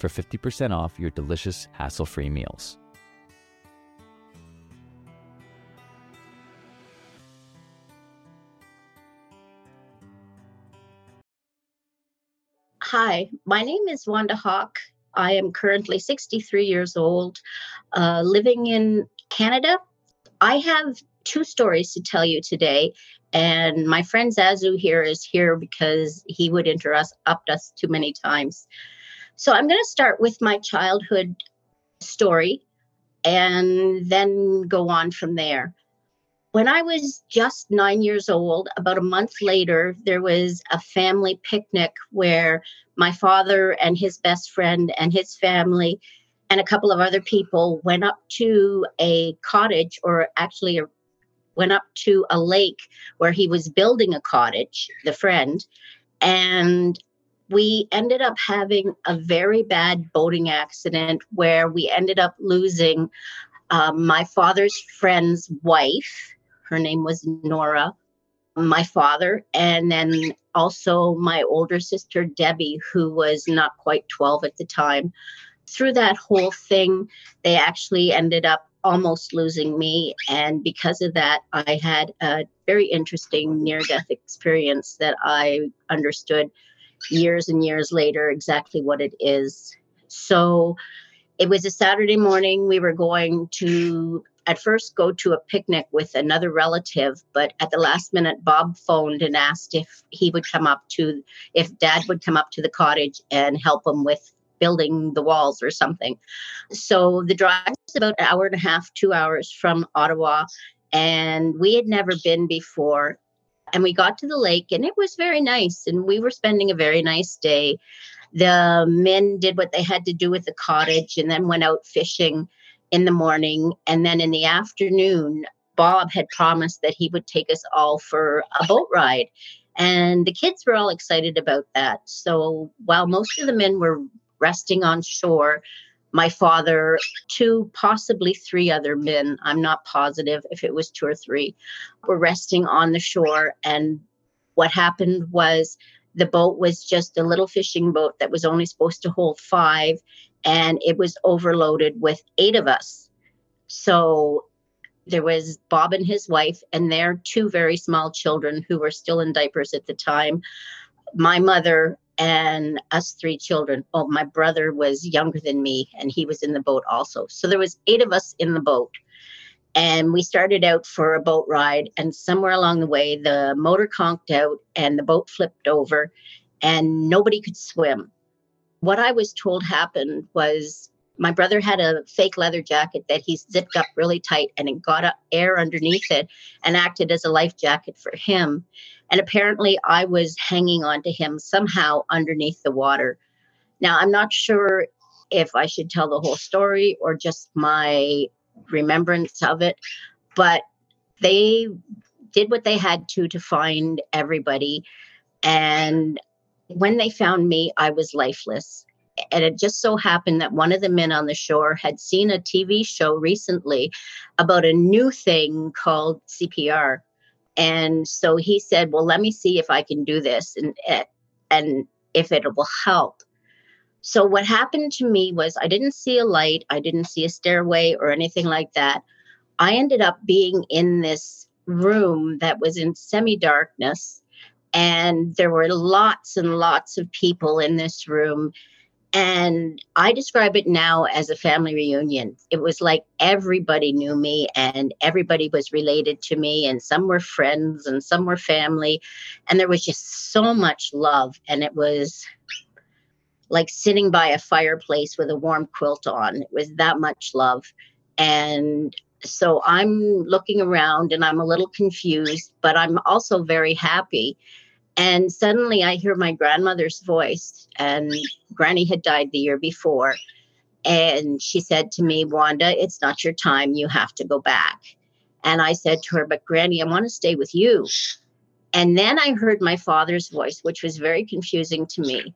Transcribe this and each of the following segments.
for 50% off your delicious hassle-free meals. Hi, my name is Wanda Hawke. I am currently 63 years old, uh, living in Canada. I have two stories to tell you today. And my friend Zazu here is here because he would interrupt us too many times. So I'm going to start with my childhood story and then go on from there. When I was just nine years old, about a month later, there was a family picnic where my father and his best friend and his family and a couple of other people went up to a cottage or actually a, went up to a lake where he was building a cottage, the friend. And we ended up having a very bad boating accident where we ended up losing um, my father's friend's wife her name was Nora, my father, and then also my older sister, Debbie, who was not quite 12 at the time. Through that whole thing, they actually ended up almost losing me. And because of that, I had a very interesting near death experience that I understood years and years later exactly what it is. So it was a Saturday morning. We were going to at first go to a picnic with another relative, but at the last minute, Bob phoned and asked if he would come up to, if dad would come up to the cottage and help him with building the walls or something. So the drive is about an hour and a half, two hours from Ottawa, and we had never been before. And we got to the lake, and it was very nice, and we were spending a very nice day. The men did what they had to do with the cottage and then went out fishing in the morning. And then in the afternoon, Bob had promised that he would take us all for a boat ride. And the kids were all excited about that. So while most of the men were resting on shore, my father, two, possibly three other men, I'm not positive if it was two or three, were resting on the shore. And what happened was the boat was just a little fishing boat that was only supposed to hold five and it was overloaded with eight of us. So there was Bob and his wife, and their two very small children who were still in diapers at the time, my mother, and us three children. Oh, my brother was younger than me, and he was in the boat also. So there was eight of us in the boat. And we started out for a boat ride, and somewhere along the way, the motor conked out and the boat flipped over, and nobody could swim what I was told happened was my brother had a fake leather jacket that he zipped up really tight and it got air underneath it and acted as a life jacket for him. And apparently, I was hanging on to him somehow underneath the water. Now, I'm not sure if I should tell the whole story or just my remembrance of it, but they did what they had to to find everybody. And when they found me, I was lifeless. And it just so happened that one of the men on the shore had seen a TV show recently about a new thing called CPR. And so he said, Well, let me see if I can do this and, eh, and if it will help. So, what happened to me was I didn't see a light, I didn't see a stairway or anything like that. I ended up being in this room that was in semi darkness and there were lots and lots of people in this room And I describe it now as a family reunion. It was like everybody knew me and everybody was related to me, and some were friends and some were family. And there was just so much love. And it was like sitting by a fireplace with a warm quilt on. It was that much love. And so I'm looking around and I'm a little confused, but I'm also very happy. And suddenly I hear my grandmother's voice, and Granny had died the year before. And she said to me, Wanda, it's not your time. You have to go back. And I said to her, But Granny, I want to stay with you. And then I heard my father's voice, which was very confusing to me.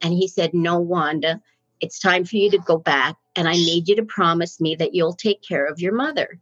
And he said, No, Wanda, it's time for you to go back. And I need you to promise me that you'll take care of your mother.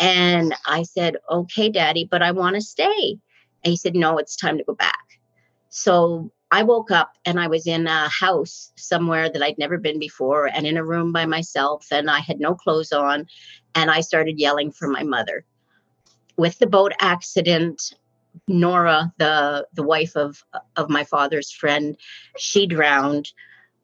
And I said, Okay, Daddy, but I want to stay. And he said, No, it's time to go back. So I woke up and I was in a house somewhere that I'd never been before and in a room by myself, and I had no clothes on. And I started yelling for my mother. With the boat accident, Nora, the the wife of of my father's friend, she drowned.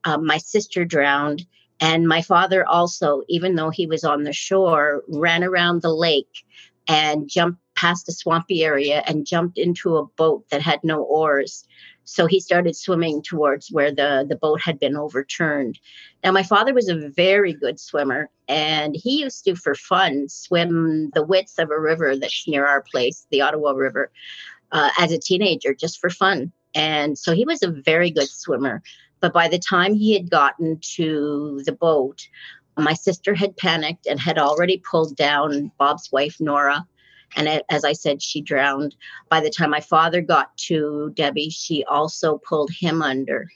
Um, my sister drowned, and my father also, even though he was on the shore, ran around the lake and jumped past a swampy area and jumped into a boat that had no oars. So he started swimming towards where the, the boat had been overturned. Now, my father was a very good swimmer, and he used to, for fun, swim the width of a river that's near our place, the Ottawa River, uh, as a teenager, just for fun. And so he was a very good swimmer. But by the time he had gotten to the boat, my sister had panicked and had already pulled down Bob's wife, Nora. And as I said, she drowned. By the time my father got to Debbie, she also pulled him under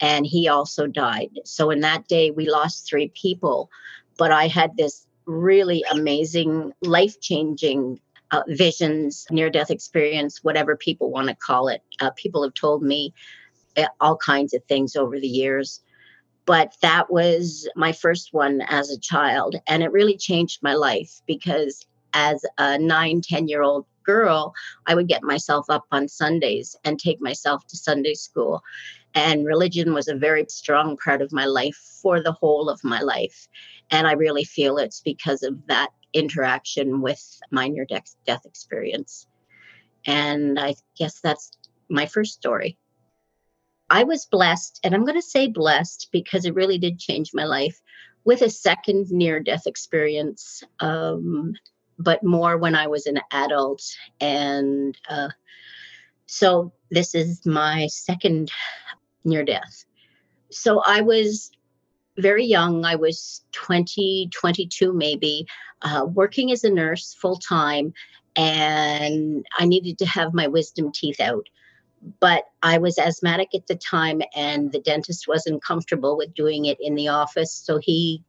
and he also died. So in that day, we lost three people. But I had this really amazing, life changing uh, visions, near death experience, whatever people want to call it. Uh, people have told me uh, all kinds of things over the years. But that was my first one as a child. And it really changed my life because as a nine, 10 year old girl, I would get myself up on Sundays and take myself to Sunday school. And religion was a very strong part of my life for the whole of my life. And I really feel it's because of that interaction with my near death experience. And I guess that's my first story. I was blessed, and I'm going to say blessed because it really did change my life with a second near death experience, um, but more when I was an adult. And uh, so this is my second near death. So I was very young. I was 20, 22 maybe, uh, working as a nurse full time, and I needed to have my wisdom teeth out but I was asthmatic at the time, and the dentist wasn't comfortable with doing it in the office. So he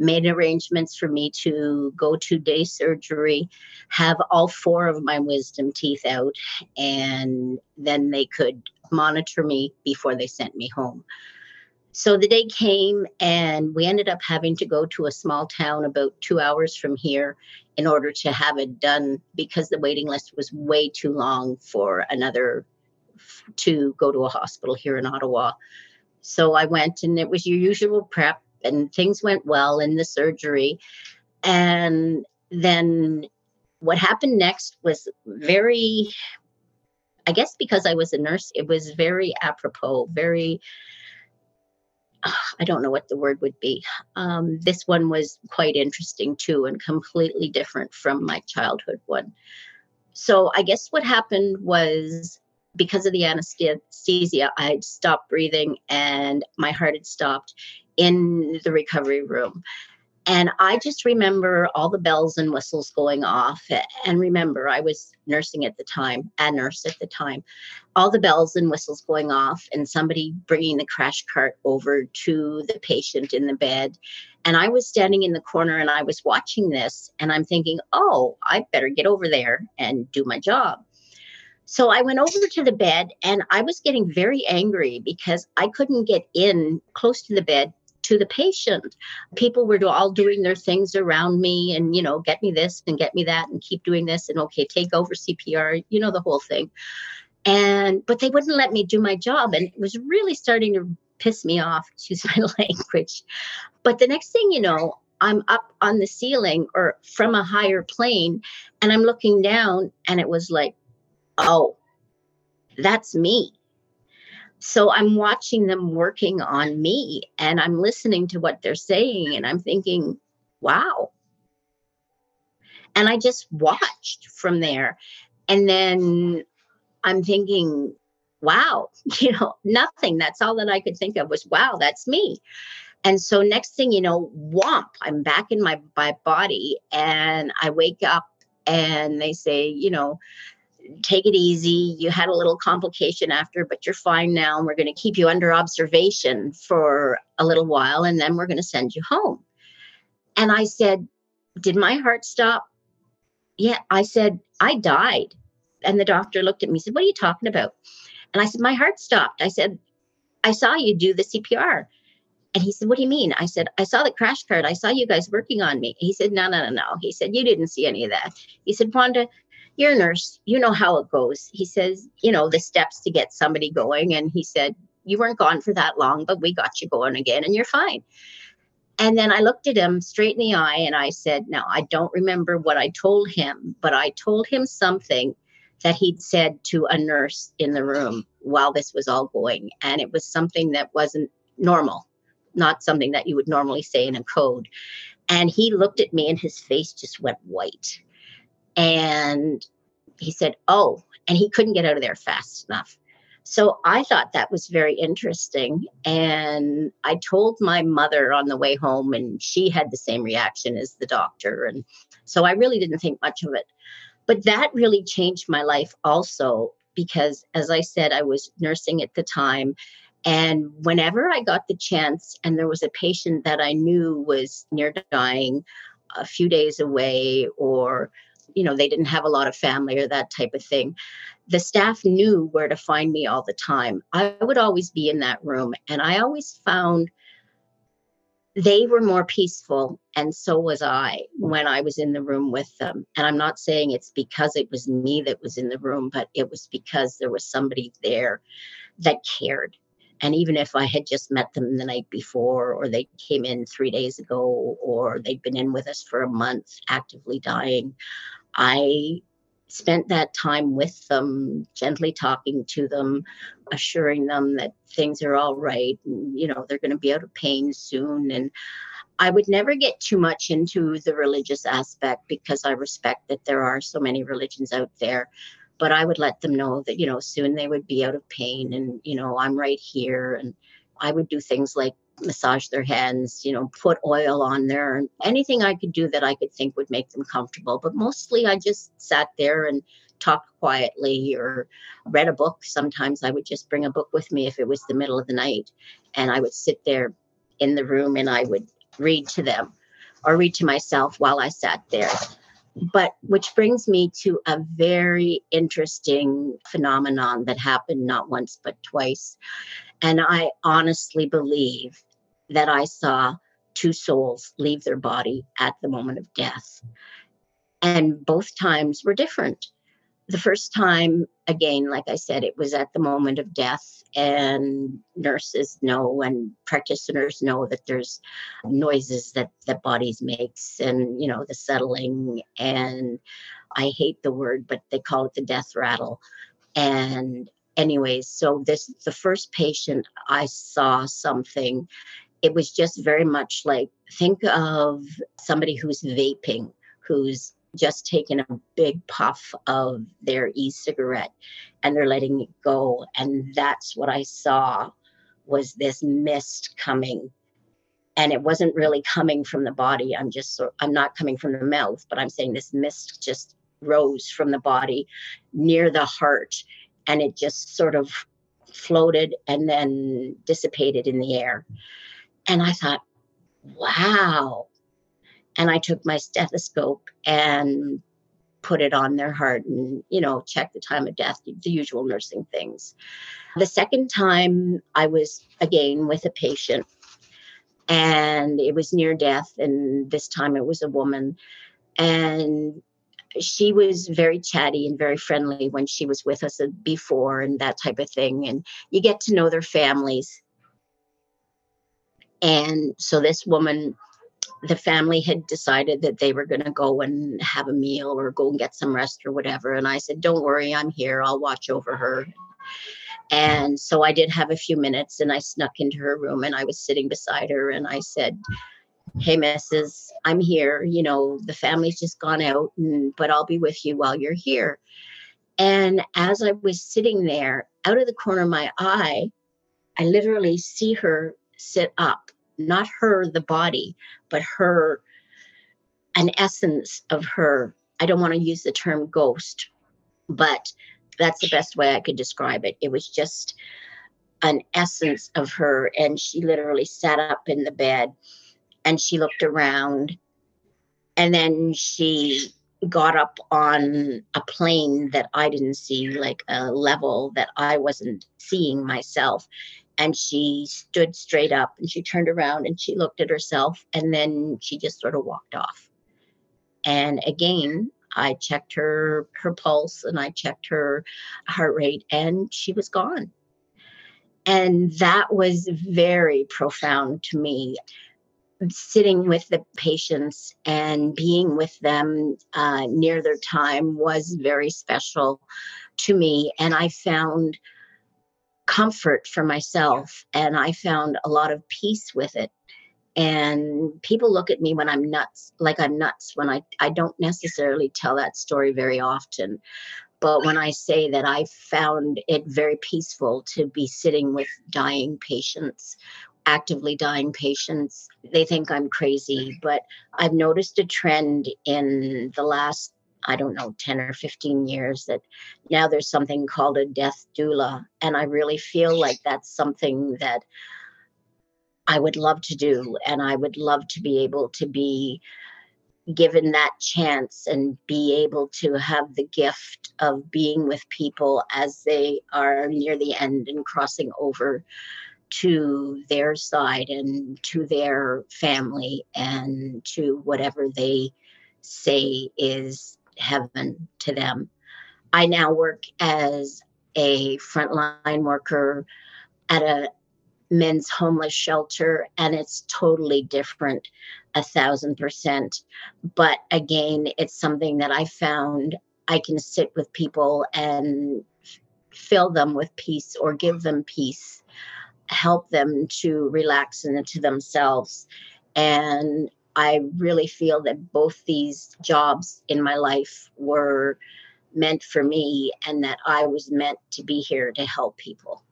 made arrangements for me to go to day surgery, have all four of my wisdom teeth out, and then they could monitor me before they sent me home. So the day came, and we ended up having to go to a small town about two hours from here in order to have it done because the waiting list was way too long for another to go to a hospital here in Ottawa. So I went, and it was your usual prep, and things went well in the surgery. And then what happened next was very, I guess, because I was a nurse, it was very apropos, very. I don't know what the word would be. Um, this one was quite interesting too, and completely different from my childhood one. So I guess what happened was because of the anesthesia, I had stopped breathing and my heart had stopped in the recovery room. And I just remember all the bells and whistles going off. And remember, I was nursing at the time, a nurse at the time, all the bells and whistles going off, and somebody bringing the crash cart over to the patient in the bed. And I was standing in the corner and I was watching this, and I'm thinking, oh, I better get over there and do my job. So I went over to the bed and I was getting very angry because I couldn't get in close to the bed to the patient. People were all doing their things around me and, you know, get me this and get me that and keep doing this and okay, take over CPR, you know, the whole thing. And, but they wouldn't let me do my job. And it was really starting to piss me off, excuse my language. But the next thing you know, I'm up on the ceiling or from a higher plane and I'm looking down and it was like, oh, that's me. So I'm watching them working on me and I'm listening to what they're saying and I'm thinking, wow. And I just watched from there. And then I'm thinking, wow, you know, nothing. That's all that I could think of was, wow, that's me. And so next thing you know, whomp, I'm back in my, my body and I wake up and they say, you know, take it easy. You had a little complication after, but you're fine now. And we're going to keep you under observation for a little while and then we're going to send you home. And I said, Did my heart stop? Yeah. I said, I died. And the doctor looked at me and said, What are you talking about? And I said, My heart stopped. I said, I saw you do the CPR. And he said, What do you mean? I said, I saw the crash cart. I saw you guys working on me. He said, No, no, no, no. He said, You didn't see any of that. He said, Wanda, you're a nurse. You know how it goes. He says, You know, the steps to get somebody going. And he said, You weren't gone for that long, but we got you going again and you're fine. And then I looked at him straight in the eye and I said, Now, I don't remember what I told him, but I told him something that he'd said to a nurse in the room while this was all going. And it was something that wasn't normal not something that you would normally say in a code. And he looked at me and his face just went white. And he said, Oh, and he couldn't get out of there fast enough. So I thought that was very interesting. And I told my mother on the way home, and she had the same reaction as the doctor. And so I really didn't think much of it. But that really changed my life also, because as I said, I was nursing at the time. And whenever I got the chance, and there was a patient that I knew was near dying, a few days away, or you know, they didn't have a lot of family or that type of thing. The staff knew where to find me all the time. I would always be in that room, and I always found they were more peaceful, and so was I when I was in the room with them. And I'm not saying it's because it was me that was in the room, but it was because there was somebody there that cared and even if I had just met them the night before, or they came in three days ago, or they'd been in with us for a month actively dying, I spent that time with them, gently talking to them, assuring them that things are all right. And, you know, they're going to be out of pain soon. And I would never get too much into the religious aspect because I respect that there are so many religions out there but I would let them know that, you know, soon they would be out of pain and, you know, I'm right here. And I would do things like massage their hands, you know, put oil on there and anything I could do that I could think would make them comfortable. But mostly I just sat there and talked quietly or read a book. Sometimes I would just bring a book with me if it was the middle of the night and I would sit there in the room and I would read to them or read to myself while I sat there but which brings me to a very interesting phenomenon that happened not once but twice and i honestly believe that i saw two souls leave their body at the moment of death and both times were different the first time, again, like I said, it was at the moment of death, and nurses know and practitioners know that there's noises that the bodies makes, and you know the settling. And I hate the word, but they call it the death rattle. And anyways, so this the first patient I saw something. It was just very much like think of somebody who's vaping, who's just taken a big puff of their e-cigarette and they're letting it go. And that's what i saw was this mist coming. And it wasn't really coming from the body. I'm just i'm not coming from the mouth but i'm saying this mist just rose from the body near the heart. And it just sort of floated and then dissipated in the air and i thought wow and I took my stethoscope and put it on their heart and, you know, check the time of death, the usual nursing things. The second time I was again with a patient and it was near death. And this time it was a woman. And she was very chatty and very friendly when she was with us uh, before and that type of thing. And you get to know their families And so this woman, the family had decided that they were going to go and have a meal or go and get some rest or whatever. And I said, Don't worry, I'm here. I'll watch over her. And so I did have a few minutes and I snuck into her room and I was sitting beside her and I said, Hey, Mrs., I'm here. You know, the family's just gone out, and, but I'll be with you while you're here. And as I was sitting there, out of the corner of my eye, I literally see her sit up, not her, the body, but her, an essence of her. I don't want to use the term ghost, but that's the best way I could describe it. It was just an essence of her. And she literally sat up in the bed and she looked around. And then she got up on a plane that I didn't see, like a level that I wasn't seeing myself. And she stood straight up and she turned around and she looked at herself and then she just sort of walked off. And again, I checked her her pulse and I checked her heart rate and she was gone. And that was very profound to me. Sitting with the patients and being with them uh, near their time was very special to me. And I found comfort for myself and I found a lot of peace with it. And people look at me when i'm nuts like i'm nuts when i i don't necessarily tell that story very often. But when i say that i found it very peaceful to be sitting with dying patients actively dying patients they think i'm crazy but i've noticed a trend in the last I don't know, 10 or 15 years that now there's something called a death doula. And I really feel like that's something that I would love to do. And I would love to be able to be given that chance and be able to have the gift of being with people as they are near the end and crossing over to their side and to their family and to whatever they say is heaven to them. I now work as a frontline worker at a men's homeless shelter and it's totally different a thousand percent but again it's something that i found i can sit with people and fill them with peace or give them peace help them to relax into themselves and i really feel that both these jobs in my life were meant for me and that i was meant to be here to help people